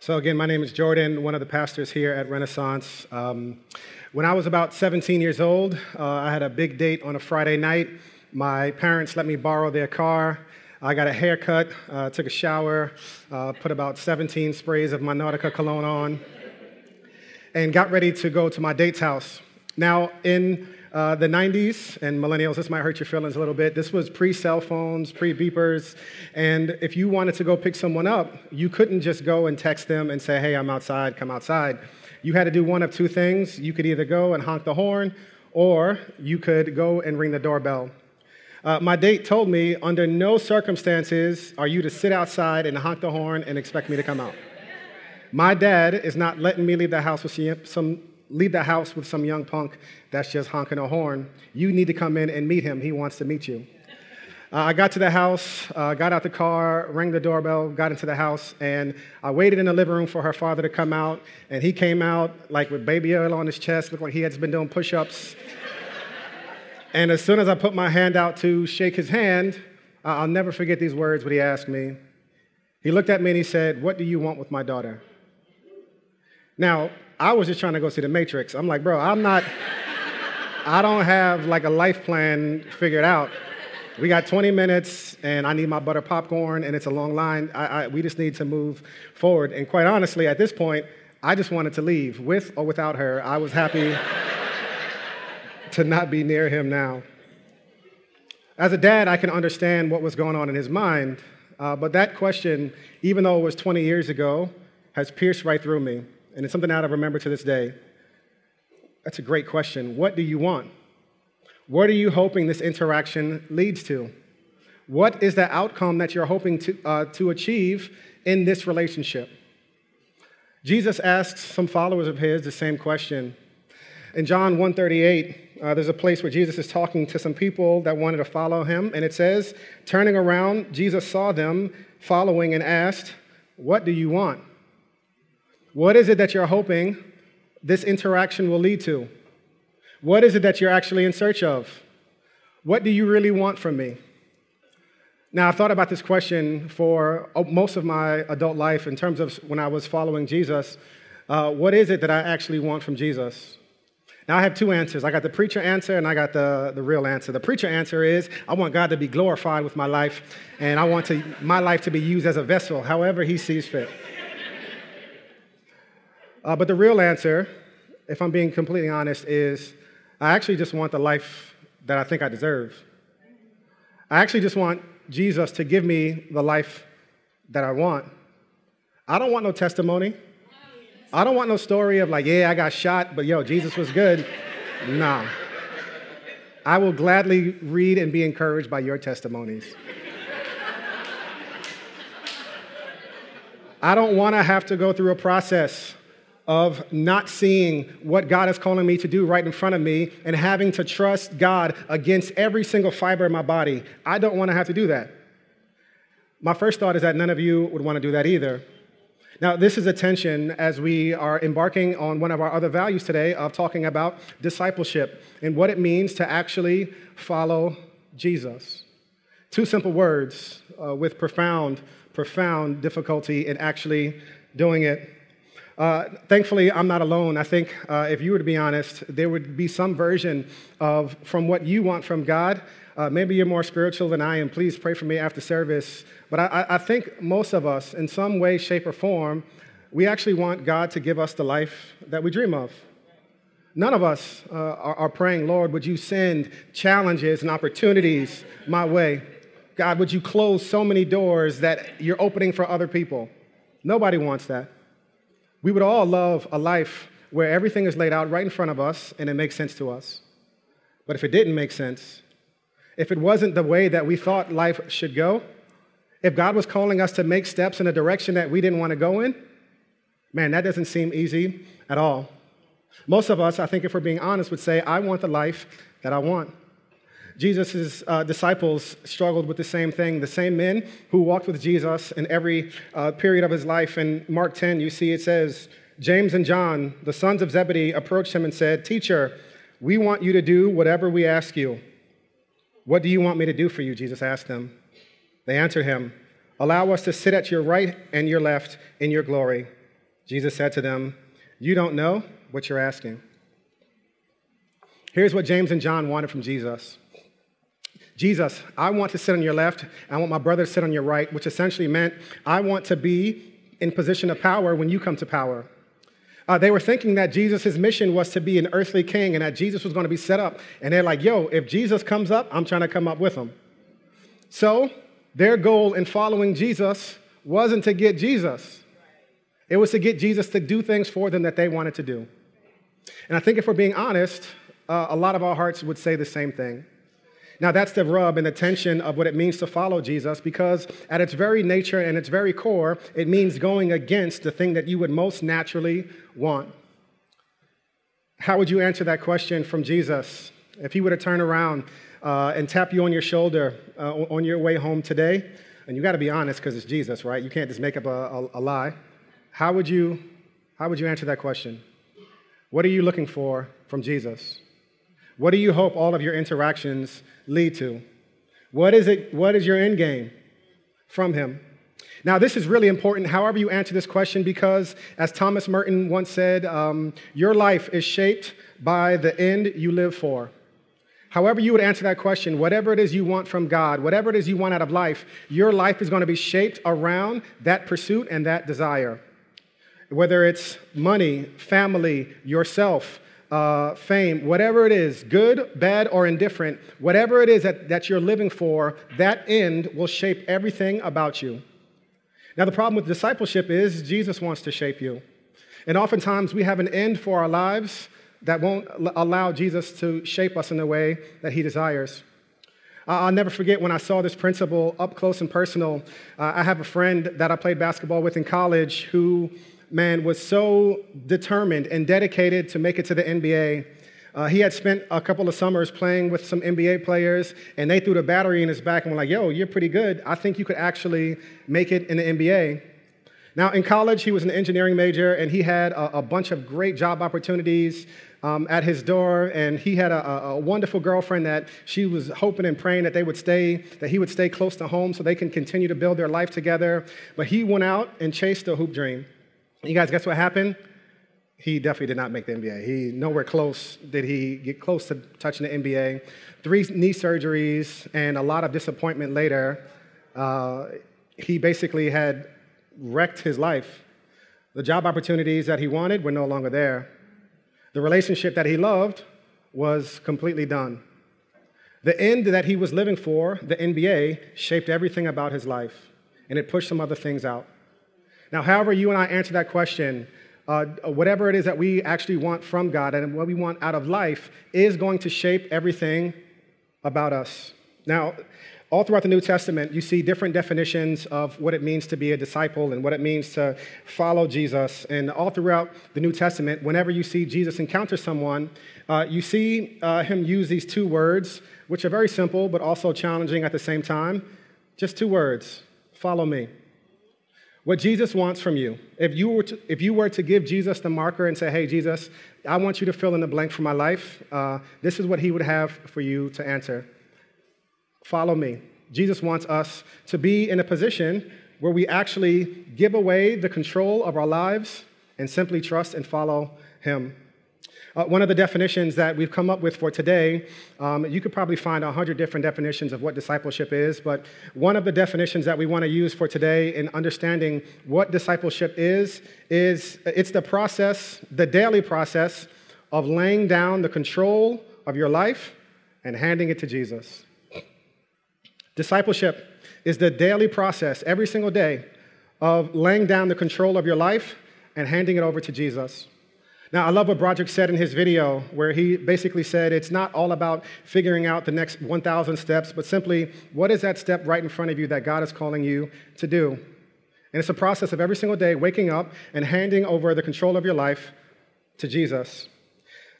So, again, my name is Jordan, one of the pastors here at Renaissance. Um, when I was about 17 years old, uh, I had a big date on a Friday night. My parents let me borrow their car. I got a haircut, uh, took a shower, uh, put about 17 sprays of my Nautica cologne on, and got ready to go to my date's house. Now, in uh, the 90s and millennials, this might hurt your feelings a little bit. This was pre cell phones, pre beepers. And if you wanted to go pick someone up, you couldn't just go and text them and say, hey, I'm outside, come outside. You had to do one of two things. You could either go and honk the horn, or you could go and ring the doorbell. Uh, my date told me, under no circumstances are you to sit outside and honk the horn and expect me to come out. My dad is not letting me leave the house with some leave the house with some young punk that's just honking a horn. You need to come in and meet him. He wants to meet you. Uh, I got to the house, uh, got out the car, rang the doorbell, got into the house, and I waited in the living room for her father to come out. And he came out like with baby oil on his chest, looked like he had been doing push ups. and as soon as I put my hand out to shake his hand, I'll never forget these words, what he asked me. He looked at me and he said, What do you want with my daughter? Now, I was just trying to go see the Matrix. I'm like, bro, I'm not, I don't have like a life plan figured out. We got 20 minutes and I need my butter popcorn and it's a long line. I, I, we just need to move forward. And quite honestly, at this point, I just wanted to leave with or without her. I was happy to not be near him now. As a dad, I can understand what was going on in his mind, uh, but that question, even though it was 20 years ago, has pierced right through me and it's something that I remember to this day. That's a great question. What do you want? What are you hoping this interaction leads to? What is the outcome that you're hoping to, uh, to achieve in this relationship? Jesus asks some followers of his the same question. In John 138, uh, there's a place where Jesus is talking to some people that wanted to follow him, and it says, Turning around, Jesus saw them following and asked, What do you want? What is it that you're hoping this interaction will lead to? What is it that you're actually in search of? What do you really want from me? Now, I've thought about this question for uh, most of my adult life in terms of when I was following Jesus. Uh, what is it that I actually want from Jesus? Now, I have two answers. I got the preacher answer and I got the, the real answer. The preacher answer is I want God to be glorified with my life, and I want to, my life to be used as a vessel, however He sees fit. Uh, but the real answer, if I'm being completely honest, is I actually just want the life that I think I deserve. I actually just want Jesus to give me the life that I want. I don't want no testimony. I don't want no story of like, yeah, I got shot, but yo, Jesus was good. Nah. I will gladly read and be encouraged by your testimonies. I don't want to have to go through a process of not seeing what God is calling me to do right in front of me and having to trust God against every single fiber in my body. I don't want to have to do that. My first thought is that none of you would want to do that either. Now, this is a tension as we are embarking on one of our other values today of talking about discipleship and what it means to actually follow Jesus. Two simple words uh, with profound, profound difficulty in actually doing it. Uh, thankfully, I'm not alone. I think uh, if you were to be honest, there would be some version of from what you want from God. Uh, maybe you're more spiritual than I am. Please pray for me after service. But I, I think most of us, in some way, shape, or form, we actually want God to give us the life that we dream of. None of us uh, are, are praying, Lord, would you send challenges and opportunities my way? God, would you close so many doors that you're opening for other people? Nobody wants that. We would all love a life where everything is laid out right in front of us and it makes sense to us. But if it didn't make sense, if it wasn't the way that we thought life should go, if God was calling us to make steps in a direction that we didn't want to go in, man, that doesn't seem easy at all. Most of us, I think, if we're being honest, would say, I want the life that I want. Jesus' uh, disciples struggled with the same thing. The same men who walked with Jesus in every uh, period of his life. In Mark 10, you see it says, James and John, the sons of Zebedee, approached him and said, Teacher, we want you to do whatever we ask you. What do you want me to do for you? Jesus asked them. They answered him, Allow us to sit at your right and your left in your glory. Jesus said to them, You don't know what you're asking. Here's what James and John wanted from Jesus Jesus, I want to sit on your left, I want my brother to sit on your right, which essentially meant I want to be in position of power when you come to power. Uh, they were thinking that Jesus' mission was to be an earthly king and that Jesus was going to be set up. And they're like, yo, if Jesus comes up, I'm trying to come up with him. So their goal in following Jesus wasn't to get Jesus, it was to get Jesus to do things for them that they wanted to do. And I think if we're being honest, uh, a lot of our hearts would say the same thing. Now, that's the rub and the tension of what it means to follow Jesus because, at its very nature and its very core, it means going against the thing that you would most naturally want. How would you answer that question from Jesus if he were to turn around uh, and tap you on your shoulder uh, on your way home today? And you got to be honest because it's Jesus, right? You can't just make up a, a, a lie. How would, you, how would you answer that question? What are you looking for from Jesus? What do you hope all of your interactions lead to? What is it? What is your end game from him? Now, this is really important, however, you answer this question, because as Thomas Merton once said, um, your life is shaped by the end you live for. However, you would answer that question, whatever it is you want from God, whatever it is you want out of life, your life is going to be shaped around that pursuit and that desire. Whether it's money, family, yourself, uh, fame, whatever it is, good, bad, or indifferent, whatever it is that, that you're living for, that end will shape everything about you. Now, the problem with discipleship is Jesus wants to shape you. And oftentimes we have an end for our lives that won't allow Jesus to shape us in the way that he desires. I'll never forget when I saw this principle up close and personal. Uh, I have a friend that I played basketball with in college who man was so determined and dedicated to make it to the NBA. Uh, he had spent a couple of summers playing with some NBA players, and they threw the battery in his back and were like, Yo, you're pretty good. I think you could actually make it in the NBA. Now, in college, he was an engineering major, and he had a, a bunch of great job opportunities um, at his door, and he had a, a, wonderful girlfriend that she was hoping and praying that they would stay, that he would stay close to home so they can continue to build their life together. But he went out and chased a hoop dream. You guys, guess what happened? He definitely did not make the NBA. He nowhere close did he get close to touching the NBA. Three knee surgeries and a lot of disappointment later, uh, he basically had wrecked his life. The job opportunities that he wanted were no longer there. The relationship that he loved was completely done. The end that he was living for, the NBA, shaped everything about his life, and it pushed some other things out. Now, however you and I answer that question, uh, whatever it is that we actually want from God and what we want out of life is going to shape everything about us. Now, all throughout the New Testament, you see different definitions of what it means to be a disciple and what it means to follow Jesus. And all throughout the New Testament, whenever you see Jesus encounter someone, uh, you see uh, him use these two words, which are very simple but also challenging at the same time. Just two words follow me what Jesus wants from you. If you, were to, if you were to give Jesus the marker and say, hey, Jesus, I want you to fill in the blank for my life, uh, this is what he would have for you to answer. Follow me. Jesus wants us to be in a position where we actually give away the control of our lives and simply trust and follow him. Uh, one of the definitions that we've come up with for today, um, you could probably find 100 different definitions of what discipleship is, but one of the definitions that we want to use for today in understanding what discipleship is, is it's the process, the daily process of laying down the control of your life and handing it to Jesus. Discipleship is the daily process, every single day, of laying down the control of your life and handing it over to Jesus. Now, I love what Broderick said in his video, where he basically said it's not all about figuring out the next 1,000 steps, but simply what is that step right in front of you that God is calling you to do? And it's a process of every single day waking up and handing over the control of your life to Jesus.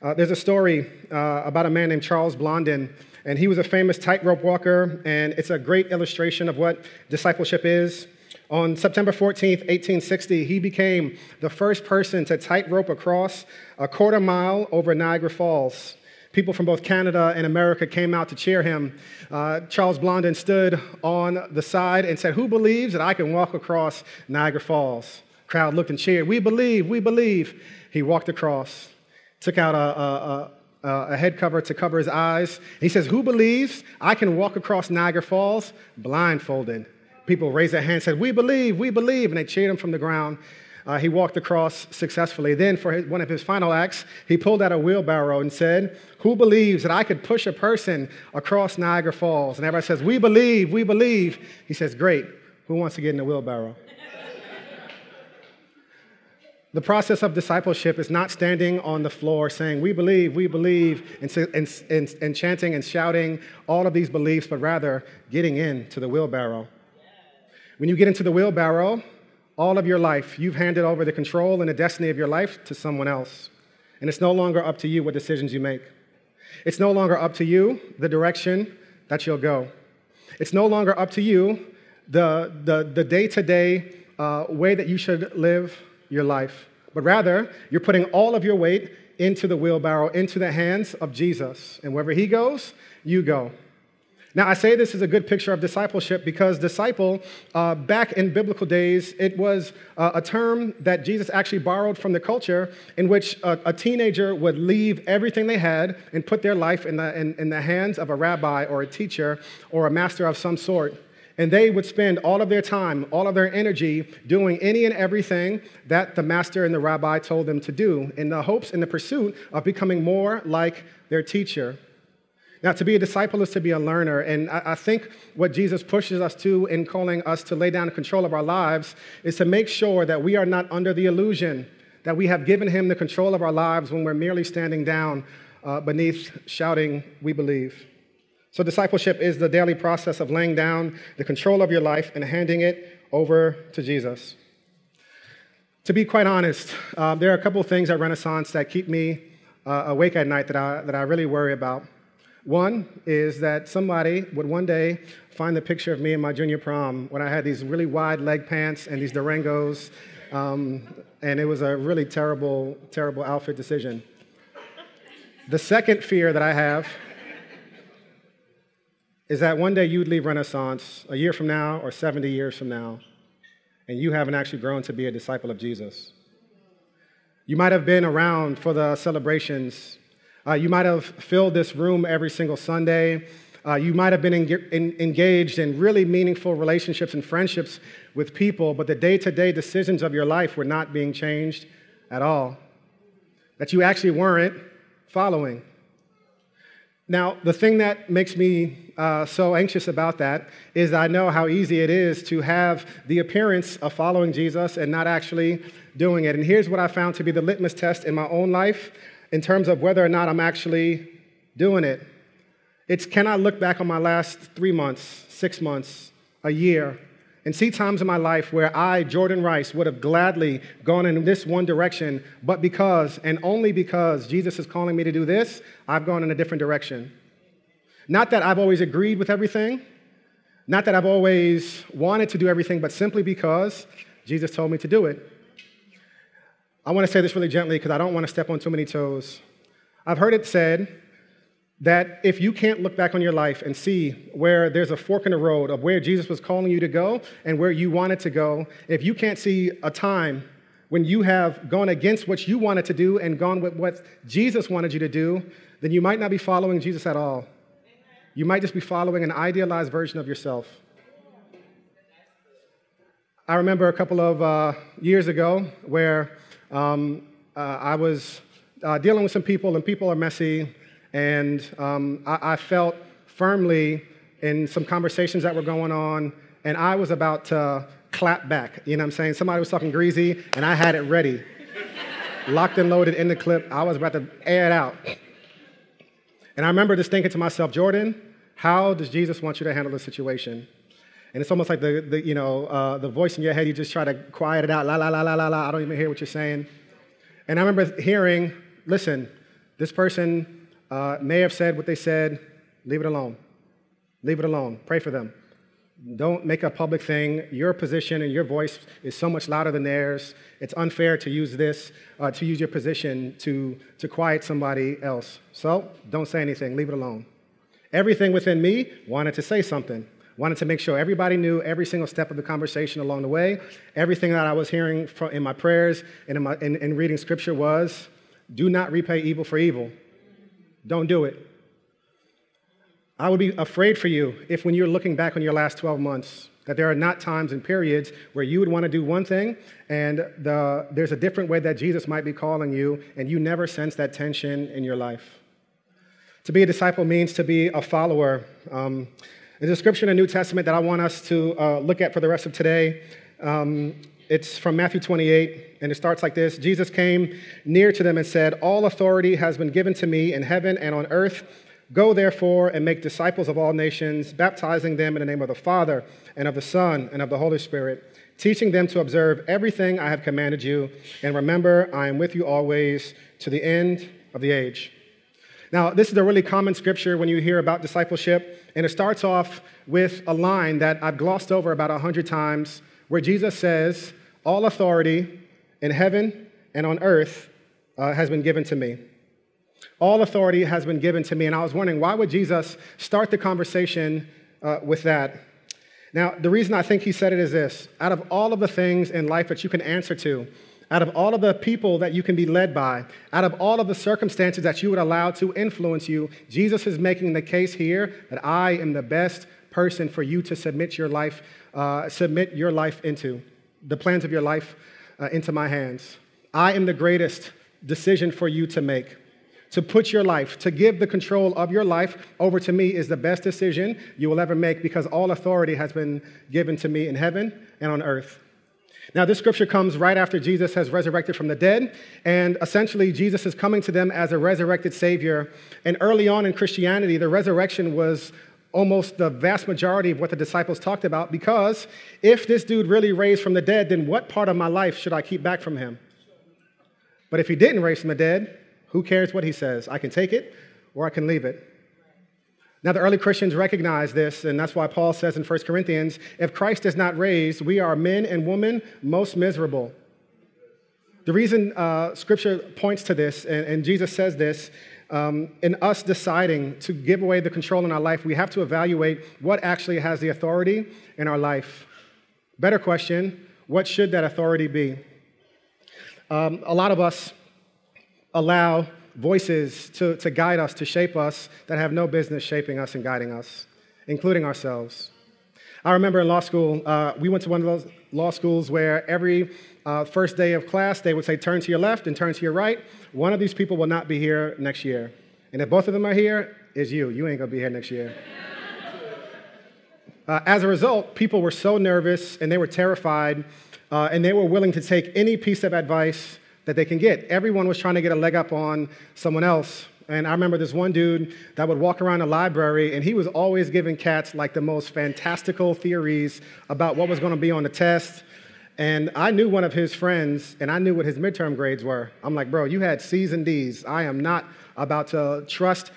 Uh, there's a story uh, about a man named Charles Blondin, and he was a famous tightrope walker, and it's a great illustration of what discipleship is. On September 14th, 1860, he became the first person to tightrope across a quarter mile over Niagara Falls. People from both Canada and America came out to cheer him. Uh, Charles Blondin stood on the side and said, Who believes that I can walk across Niagara Falls? Crowd looked and cheered, We believe, we believe. He walked across, took out a, a, a, a head cover to cover his eyes. He says, Who believes I can walk across Niagara Falls blindfolded? People raised their hands, and said, We believe, we believe. And they cheered him from the ground. Uh, he walked across successfully. Then, for his, one of his final acts, he pulled out a wheelbarrow and said, Who believes that I could push a person across Niagara Falls? And everybody says, We believe, we believe. He says, Great. Who wants to get in the wheelbarrow? The process of discipleship is not standing on the floor saying, We believe, we believe, and, and, and, and, chanting and shouting all of these beliefs, but rather getting into the wheelbarrow. When you get into the wheelbarrow, all of your life, you've handed over the control and the destiny of your life to someone else. And it's no longer up to you what decisions you make. It's no longer up to you the direction that you'll go. It's no longer up to you the, the, the day-to-day uh, way that you should live your life. But rather, you're putting all of your weight into the wheelbarrow, into the hands of Jesus. And wherever he goes, you go. Now, I say this is a good picture of discipleship because disciple, uh, back in biblical days, it was uh, a term that Jesus actually borrowed from the culture in which a, a teenager would leave everything they had and put their life in the, in, in the hands of a rabbi or a teacher or a master of some sort. And they would spend all of their time, all of their energy doing any and everything that the master and the rabbi told them to do in the hopes and the pursuit of becoming more like their teacher. Now, to be a disciple is to be a learner. And I, I, think what Jesus pushes us to in calling us to lay down control of our lives is to make sure that we are not under the illusion that we have given him the control of our lives when we're merely standing down uh, beneath shouting, We believe. So, discipleship is the daily process of laying down the control of your life and handing it over to Jesus. To be quite honest, uh, there are a couple of things at Renaissance that keep me uh, awake at night that I, that I really worry about. One is that somebody would one day find the picture of me in my junior prom when I had these really wide leg pants and these Durangos, um, and it was a really terrible, terrible outfit decision. The second fear that I have is that one day you'd leave Renaissance a year from now or 70 years from now, and you haven't actually grown to be a disciple of Jesus. You might have been around for the celebrations uh, you might have filled this room every single Sunday. Uh, you might have been en- en- engaged in really meaningful relationships and friendships with people, but the day to day decisions of your life were not being changed at all. That you actually weren't following. Now, the thing that makes me uh, so anxious about that is I know how easy it is to have the appearance of following Jesus and not actually doing it. And here's what I found to be the litmus test in my own life in terms of whether or not I'm actually doing it. It's can I look back on my last three months, six months, a year, and see times in my life where I, Jordan Rice, would have gladly gone in this one direction, but because, and only because, Jesus is calling me to do this, I've gone in a different direction. Not that I've always agreed with everything, not that I've always wanted to do everything, but simply because Jesus told me to do it. I want to say this really gently because I don't want to step on too many toes. I've heard it said that if you can't look back on your life and see where there's a fork in the road of where Jesus was calling you to go and where you wanted to go, if you can't see a time when you have gone against what you wanted to do and gone with what Jesus wanted you to do, then you might not be following Jesus at all. You might just be following an idealized version of yourself. I remember a couple of uh, years ago where um, uh, I was uh, dealing with some people, and people are messy, and um, I, I, felt firmly in some conversations that were going on, and I was about to clap back. You know what I'm saying? Somebody was talking greasy, and I had it ready, locked and loaded in the clip. I was about to air it out. And I remember just thinking to myself, Jordan, how does Jesus want you to handle this situation? And it's almost like the, the you know, uh, the voice in your head, you just try to quiet it out. La, la, la, la, la, la. I don't even hear what you're saying. And I remember hearing, listen, this person uh, may have said what they said. Leave it alone. Leave it alone. Pray for them. Don't make a public thing. Your position and your voice is so much louder than theirs. It's unfair to use this, uh, to use your position to, to quiet somebody else. So don't say anything. Leave it alone. Everything within me wanted to say something Wanted to make sure everybody knew every single step of the conversation along the way. Everything that I was hearing in my prayers and in, my, in, in reading scripture was do not repay evil for evil. Don't do it. I would be afraid for you if, when you're looking back on your last 12 months, that there are not times and periods where you would want to do one thing and the, there's a different way that Jesus might be calling you, and you never sense that tension in your life. To be a disciple means to be a follower. Um, a scripture in the New Testament that I want us to uh, look at for the rest of today. Um, it's from Matthew 28, and it starts like this Jesus came near to them and said, All authority has been given to me in heaven and on earth. Go therefore and make disciples of all nations, baptizing them in the name of the Father and of the Son and of the Holy Spirit, teaching them to observe everything I have commanded you. And remember, I am with you always to the end of the age. Now, this is a really common scripture when you hear about discipleship, and it starts off with a line that I've glossed over about a hundred times, where Jesus says, All authority in heaven and on earth uh, has been given to me. All authority has been given to me. And I was wondering, why would Jesus start the conversation uh, with that? Now, the reason I think he said it is this out of all of the things in life that you can answer to, out of all of the people that you can be led by, out of all of the circumstances that you would allow to influence you, Jesus is making the case here that I am the best person for you to submit your life, uh, submit your life into, the plans of your life uh, into my hands. I am the greatest decision for you to make to put your life, to give the control of your life over to me is the best decision you will ever make because all authority has been given to me in heaven and on earth. Now, this scripture comes right after Jesus has resurrected from the dead, and essentially, Jesus is coming to them as a resurrected Savior. And early on in Christianity, the resurrection was almost the vast majority of what the disciples talked about because if this dude really raised from the dead, then what part of my life should I keep back from him? But if he didn't raise from the dead, who cares what he says? I can take it or I can leave it. Now, the early Christians recognized this, and that's why Paul says in 1 Corinthians if Christ is not raised, we are men and women most miserable. The reason uh, scripture points to this, and, and Jesus says this, um, in us deciding to give away the control in our life, we have to evaluate what actually has the authority in our life. Better question what should that authority be? Um, a lot of us allow voices to, to guide us, to shape us, that have no business shaping us and guiding us, including ourselves. I remember in law school, uh, we went to one of those law schools where every uh, first day of class, they would say, turn to your left and turn to your right. One of these people will not be here next year. And if both of them are here, it's you. You ain't gonna be here next year. Uh, as a result, people were so nervous and they were terrified, uh, and they were willing to take any piece of advice that they can get. Everyone was trying to get a leg up on someone else. And I remember this one dude that would walk around the library and he was always giving cats like the most fantastical theories about what was going to be on the test. And I knew one of his friends and I knew what his midterm grades were. I'm like, bro, you had C's and D's. I am not about to trust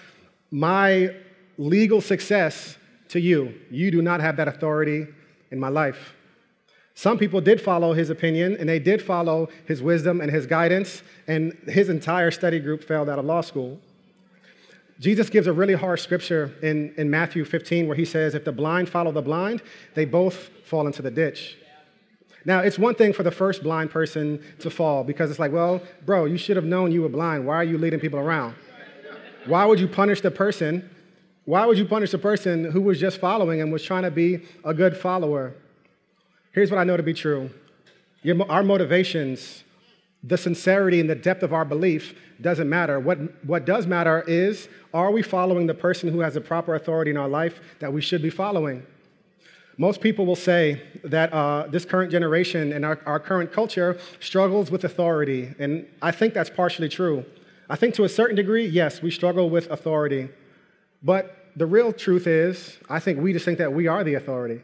my legal success to you. You do not have that authority in my life. Some people did follow his opinion and they did follow his wisdom and his guidance, and his entire study group failed out of law school. Jesus gives a really harsh scripture in, in Matthew 15 where he says, If the blind follow the blind, they both fall into the ditch. Now, it's one thing for the first blind person to fall because it's like, well, bro, you should have known you were blind. Why are you leading people around? Why would you punish the person? Why would you punish the person who was just following and was trying to be a good follower? Here's what I know to be true our motivations, the sincerity and the depth of our belief doesn't matter. What, what does matter is are we following the person who has the proper authority in our life that we should be following? Most people will say that uh, this current generation and our, our current culture struggles with authority, and I think that's partially true. I think to a certain degree, yes, we struggle with authority. But the real truth is, I think we just think that we are the authority.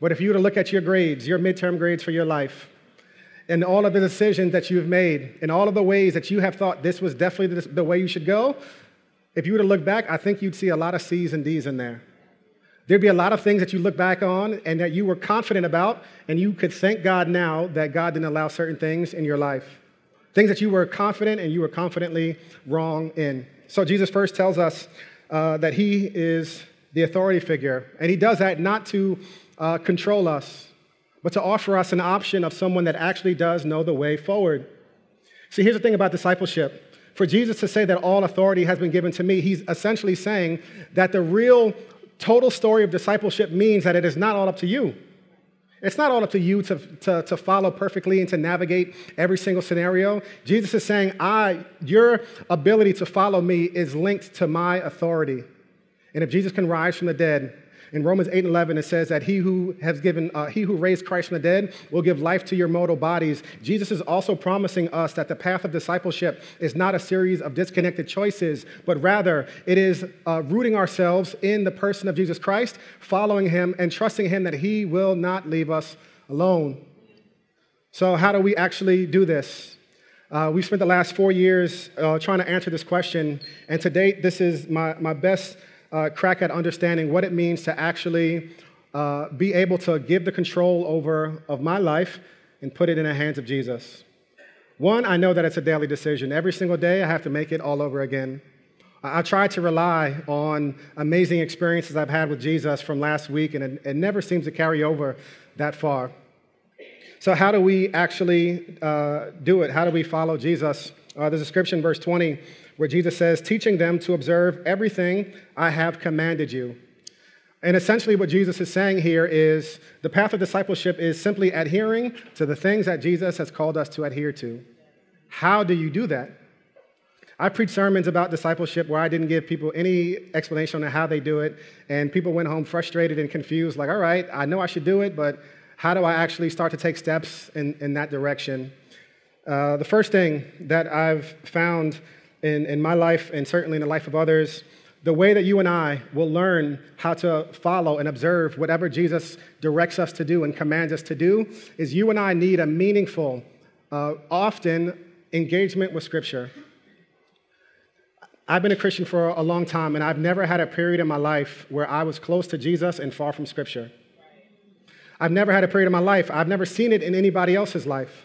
But if you were to look at your grades, your midterm grades for your life, and all of the decisions that you've made, and all of the ways that you have thought this was definitely the, way you should go, if you were to look back, I think you'd see a lot of C's and D's in there. There'd be a lot of things that you look back on and that you were confident about, and you could thank God now that God didn't allow certain things in your life. Things that you were confident and you were confidently wrong in. So Jesus first tells us uh, that He is the authority figure. And he does that not to uh, control us, but to offer us an option of someone that actually does know the way forward. See, here's the thing about discipleship. For Jesus to say that all authority has been given to me, he's essentially saying that the real total story of discipleship means that it is not all up to you. It's not all up to you to, to, to, follow perfectly and to navigate every single scenario. Jesus is saying, I, your ability to follow me is linked to my authority. And if Jesus can rise from the dead, in Romans 8 and 11, it says that he who has given, uh, he who raised Christ from the dead will give life to your mortal bodies. Jesus is also promising us that the path of discipleship is not a series of disconnected choices, but rather it is uh, rooting ourselves in the person of Jesus Christ, following him, and trusting him that he will not leave us alone. So, how do we actually do this? Uh, we've spent the last four years uh, trying to answer this question, and to date, this is my, my best uh, crack at understanding what it means to actually uh, be able to give the control over of my life and put it in the hands of Jesus. One, I know that it's a daily decision. Every single day, I have to make it all over again. I, try to rely on amazing experiences I've had with Jesus from last week, and it, it never seems to carry over that far. So, how do we actually uh, do it? How do we follow Jesus? Uh, there's a scripture verse 20 where Jesus says, teaching them to observe everything I have commanded you. And essentially, what Jesus is saying here is the path of discipleship is simply adhering to the things that Jesus has called us to adhere to. How do you do that? I preached sermons about discipleship where I didn't give people any explanation on how they do it, and people went home frustrated and confused, like, all right, I know I should do it, but how do I actually start to take steps in, in that direction? Uh, the first thing that I've found in, in my life and certainly in the life of others, the way that you and I will learn how to follow and observe whatever Jesus directs us to do and commands us to do is you and I need a meaningful, uh, often engagement with Scripture. I've been a Christian for a long time, and I've never had a period in my life where I was close to Jesus and far from Scripture. I've never had a period in my life, I've never seen it in anybody else's life.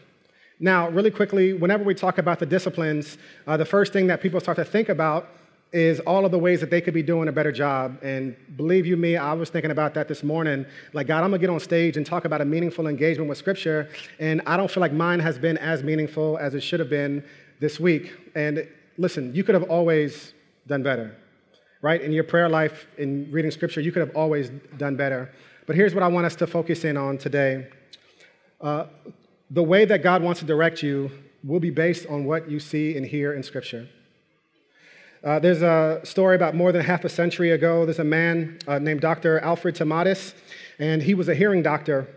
Now, really quickly, whenever we talk about the disciplines, uh, the first thing that people start to think about is all of the ways that they could be doing a better job. And believe you me, I was thinking about that this morning. Like, God, I'm gonna get on stage and talk about a meaningful engagement with Scripture, and I don't feel like mine has been as meaningful as it should have been this week. And listen, you could have always done better, right? In your prayer life, in reading Scripture, you could have always done better. But here's what I want us to focus in on today. Uh, the way that God wants to direct you will be based on what you see and hear in Scripture. Uh, there's a story about more than half a century ago. There's a man uh, named Dr. Alfred Tomatis, and he was a hearing doctor.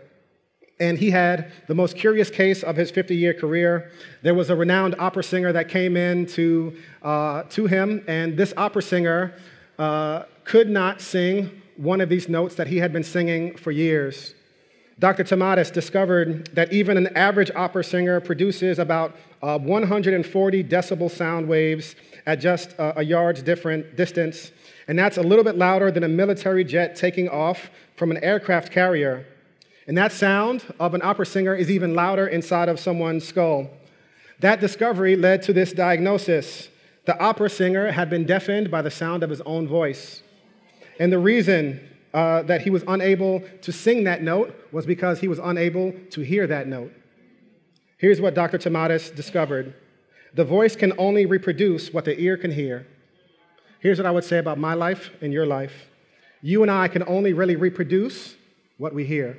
And he had the most curious case of his 50 year career. There was a renowned opera singer that came in to, uh, to him, and this opera singer uh, could not sing one of these notes that he had been singing for years. Dr. Tomatis discovered that even an average opera singer produces about uh, 140 decibel sound waves at just uh, a yard's different distance, and that's a little bit louder than a military jet taking off from an aircraft carrier. And that sound of an opera singer is even louder inside of someone's skull. That discovery led to this diagnosis. The opera singer had been deafened by the sound of his own voice. And the reason uh, that he was unable to sing that note was because he was unable to hear that note. Here's what Dr. Tomatis discovered the voice can only reproduce what the ear can hear. Here's what I would say about my life and your life you and I can only really reproduce what we hear.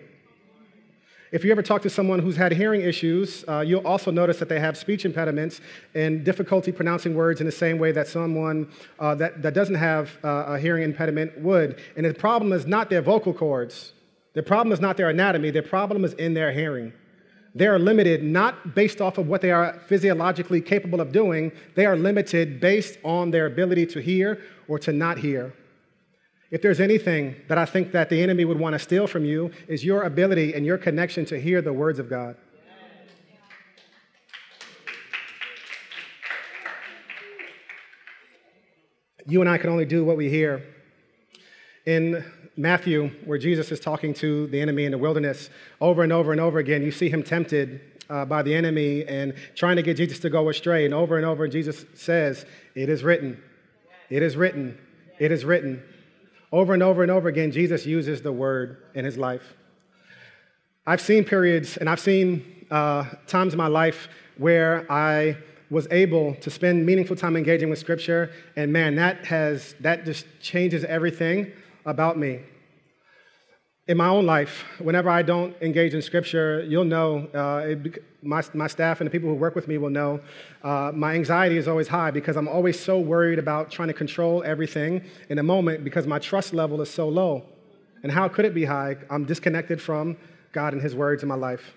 If you ever talk to someone who's had hearing issues, uh, you'll also notice that they have speech impediments and difficulty pronouncing words in the same way that someone uh, that, that doesn't have uh, a hearing impediment would. And the problem is not their vocal cords, their problem is not their anatomy, their problem is in their hearing. They are limited not based off of what they are physiologically capable of doing, they are limited based on their ability to hear or to not hear. If there's anything that I think that the enemy would want to steal from you is your ability and your connection to hear the words of God. You and I can only do what we hear. In Matthew, where Jesus is talking to the enemy in the wilderness, over and over and over again, you see him tempted uh, by the enemy and trying to get Jesus to go astray. And over and over, Jesus says, It is written, it is written, it is written. Over and over and over again, Jesus uses the word in his life. I've seen periods and I've seen uh, times in my life where I was able to spend meaningful time engaging with Scripture, and man, that has that just changes everything about me. In my own life, whenever I don't engage in Scripture, you'll know, uh, it, my, my staff and the people who work with me will know, uh, my anxiety is always high because I'm always so worried about trying to control everything in a moment because my trust level is so low. And how could it be high? I'm disconnected from God and His words in my life.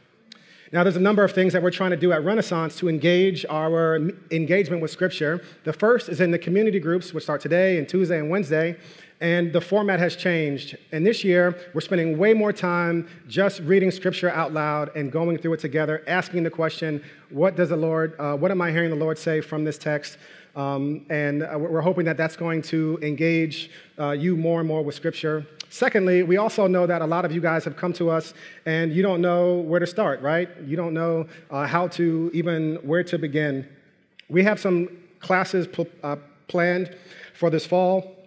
Now, there's a number of things that we're trying to do at Renaissance to engage our engagement with Scripture. The first is in the community groups, which start today and Tuesday and Wednesday, and the format has changed. And this year, we're spending way more time just reading Scripture out loud and going through it together, asking the question, what does the Lord, uh, what am I hearing the Lord say from this text? Um, and uh, we're hoping that that's going to engage uh, you more and more with Scripture. Secondly, we also know that a lot of you guys have come to us and you don't know where to start, right? You don't know uh, how to even where to begin. We have some classes pl- uh, planned for this fall,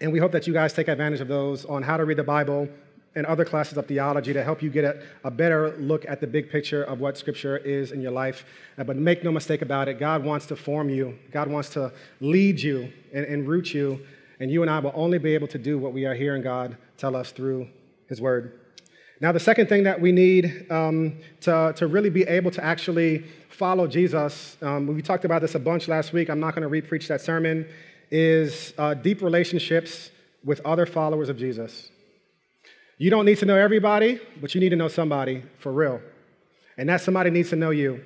and we hope that you guys take advantage of those on how to read the Bible and other classes of theology to help you get a, a, better look at the big picture of what Scripture is in your life. Uh, but make no mistake about it, God wants to form you, God wants to lead you and, and root you and you and I will only be able to do what we are hearing God tell us through His Word. Now, the second thing that we need um, to, to really be able to actually follow Jesus, um, we talked about this a bunch last week. I'm not going to repreach that sermon, is uh, deep relationships with other followers of Jesus. You don't need to know everybody, but you need to know somebody for real. And that somebody needs to know you.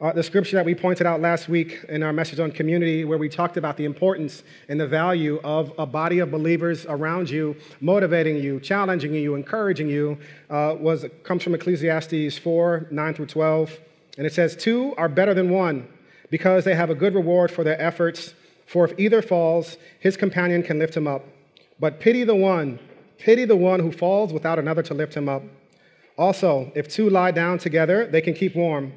Uh, the scripture that we pointed out last week in our message on community, where we talked about the importance and the value of a body of believers around you, motivating you, challenging you, encouraging you, uh, was comes from Ecclesiastes 4 9 through 12. And it says, Two are better than one because they have a good reward for their efforts. For if either falls, his companion can lift him up. But pity the one, pity the one who falls without another to lift him up. Also, if two lie down together, they can keep warm.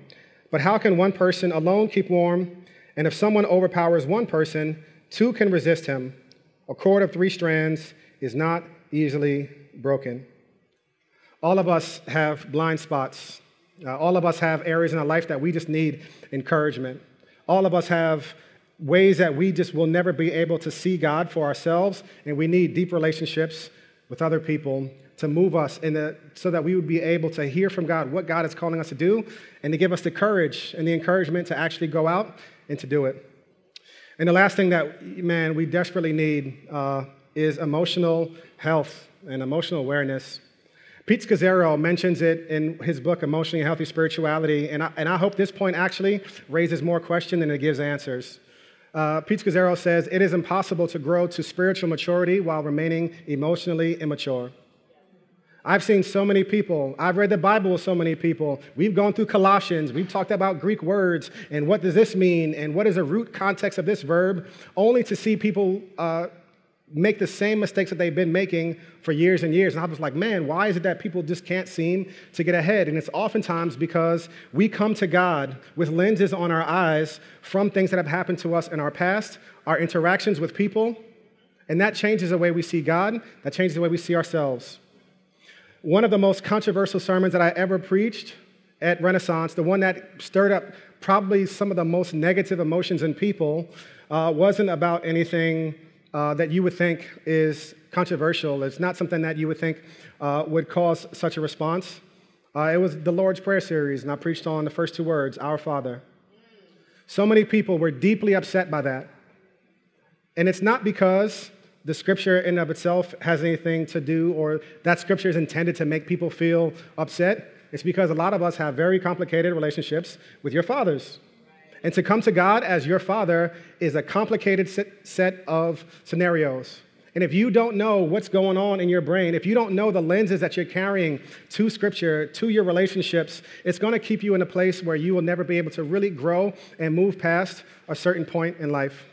But how can one person alone keep warm? And if someone overpowers one person, two can resist him. A cord of three strands is not easily broken. All of us have blind spots. Uh, all of us have areas in our life that we just need encouragement. All of us have ways that we just will never be able to see God for ourselves, and we need deep relationships with other people to move us in the, so that we would be able to hear from God what God is calling us to do and to give us the courage and the encouragement to actually go out and to do it. And the last thing that, man, we desperately need uh, is emotional health and emotional awareness. Pete Scazzero mentions it in his book, Emotionally Healthy Spirituality, and I, and I hope this point actually raises more questions than it gives answers. Uh, Pete Scazzero says, It is impossible to grow to spiritual maturity while remaining emotionally immature. I've seen so many people. I've read the Bible with so many people. We've gone through Colossians. We've talked about Greek words and what does this mean and what is the root context of this verb, only to see people uh, make the same mistakes that they've been making for years and years. And I was like, man, why is it that people just can't seem to get ahead? And it's oftentimes because we come to God with lenses on our eyes from things that have happened to us in our past, our interactions with people, and that changes the way we see God, that changes the way we see ourselves. One of the most controversial sermons that I ever preached at Renaissance, the one that stirred up probably some of the most negative emotions in people, uh, wasn't about anything uh, that you would think is controversial. It's not something that you would think uh, would cause such a response. Uh, it was the Lord's Prayer series, and I preached on the first two words, Our Father. So many people were deeply upset by that. And it's not because the scripture in of itself has anything to do or that scripture is intended to make people feel upset. It's because a lot of us have very complicated relationships with your fathers. And to come to God as your father is a complicated set of scenarios. And if you don't know what's going on in your brain, if you don't know the lenses that you're carrying to Scripture, to your relationships, it's going to keep you in a place where you will never be able to really grow and move past a certain point in life.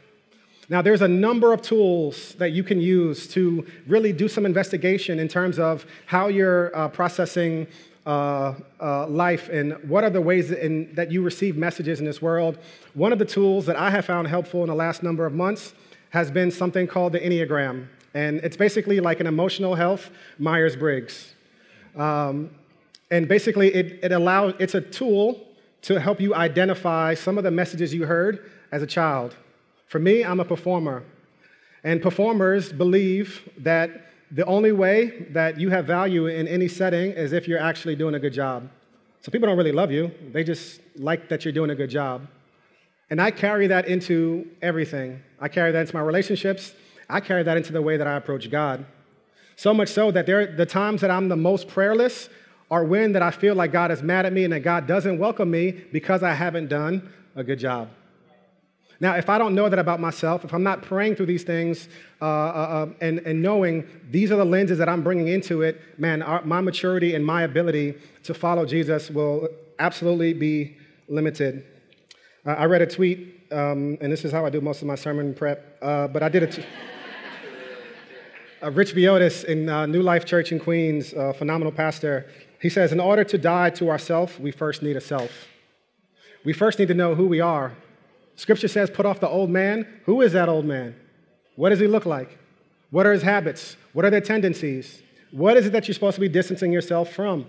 Now, there's a number of tools that you can use to really do some investigation in terms of how you're uh, processing uh, uh, life and what are the ways that, in, that you receive messages in this world. One of the tools that I have found helpful in the last number of months has been something called the Enneagram. And it's basically like an emotional health Myers Briggs. Um, and basically, it, it allows, it's a tool to help you identify some of the messages you heard as a child. For me, I'm a performer. And performers believe that the only way that you have value in any setting is if you're actually doing a good job. So people don't really love you, they just like that you're doing a good job. And I carry that into everything. I carry that into my relationships. I carry that into the way that I approach God. So much so that there, the times that I'm the most prayerless are when that I feel like God is mad at me and that God doesn't welcome me because I haven't done a good job. Now, if I don't know that about myself, if I'm not praying through these things uh, uh, uh, and, and knowing these are the lenses that I'm bringing into it, man, our, my maturity and my ability to follow Jesus will absolutely be limited. Uh, I read a tweet, um, and this is how I do most of my sermon prep, uh, but I did it. uh, Rich Villodas in New Life Church in Queens, phenomenal pastor, he says, In order to die to ourself, we first need a self. We first need to know who we are Scripture says, put off the old man. Who is that old man? What does he look like? What are his habits? What are their tendencies? What is it that you're supposed to be distancing yourself from?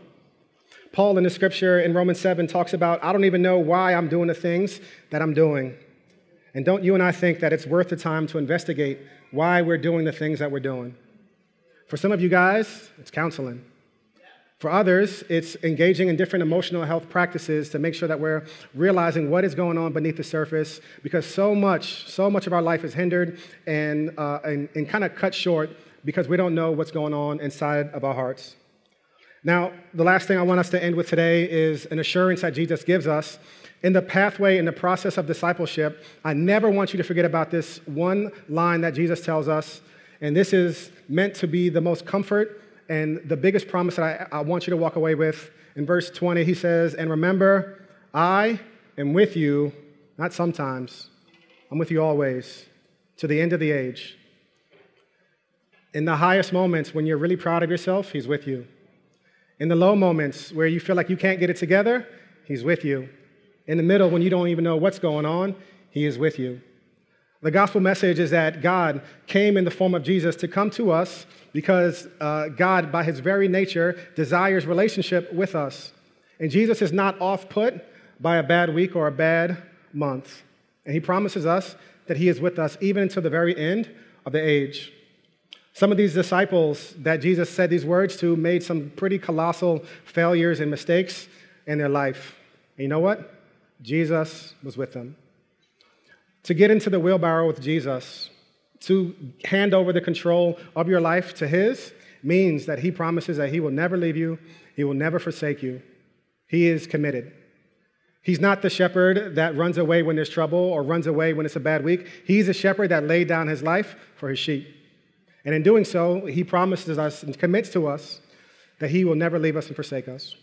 Paul in the scripture in Romans 7 talks about, I don't even know why I'm doing the things that I'm doing. And don't you and I think that it's worth the time to investigate why we're doing the things that we're doing? For some of you guys, it's counseling. For others, it's engaging in different emotional health practices to make sure that we're realizing what is going on beneath the surface because so much, so much of our life is hindered and, uh, and, and kind of cut short because we don't know what's going on inside of our hearts. Now, the last thing I want us to end with today is an assurance that Jesus gives us. In the pathway, in the process of discipleship, I never want you to forget about this one line that Jesus tells us, and this is meant to be the most comfort and the biggest promise that I, I want you to walk away with in verse 20, he says, And remember, I am with you, not sometimes, I'm with you always, to the end of the age. In the highest moments, when you're really proud of yourself, he's with you. In the low moments where you feel like you can't get it together, he's with you. In the middle, when you don't even know what's going on, he is with you. The gospel message is that God came in the form of Jesus to come to us because uh, God, by his very nature, desires relationship with us. And Jesus is not off put by a bad week or a bad month. And he promises us that he is with us even until the very end of the age. Some of these disciples that Jesus said these words to made some pretty colossal failures and mistakes in their life. And you know what? Jesus was with them. To get into the wheelbarrow with Jesus, to hand over the control of your life to His, means that He promises that He will never leave you, He will never forsake you. He is committed. He's not the shepherd that runs away when there's trouble or runs away when it's a bad week. He's a shepherd that laid down his life for his sheep. And in doing so, he promises us and commits to us that he will never leave us and forsake us.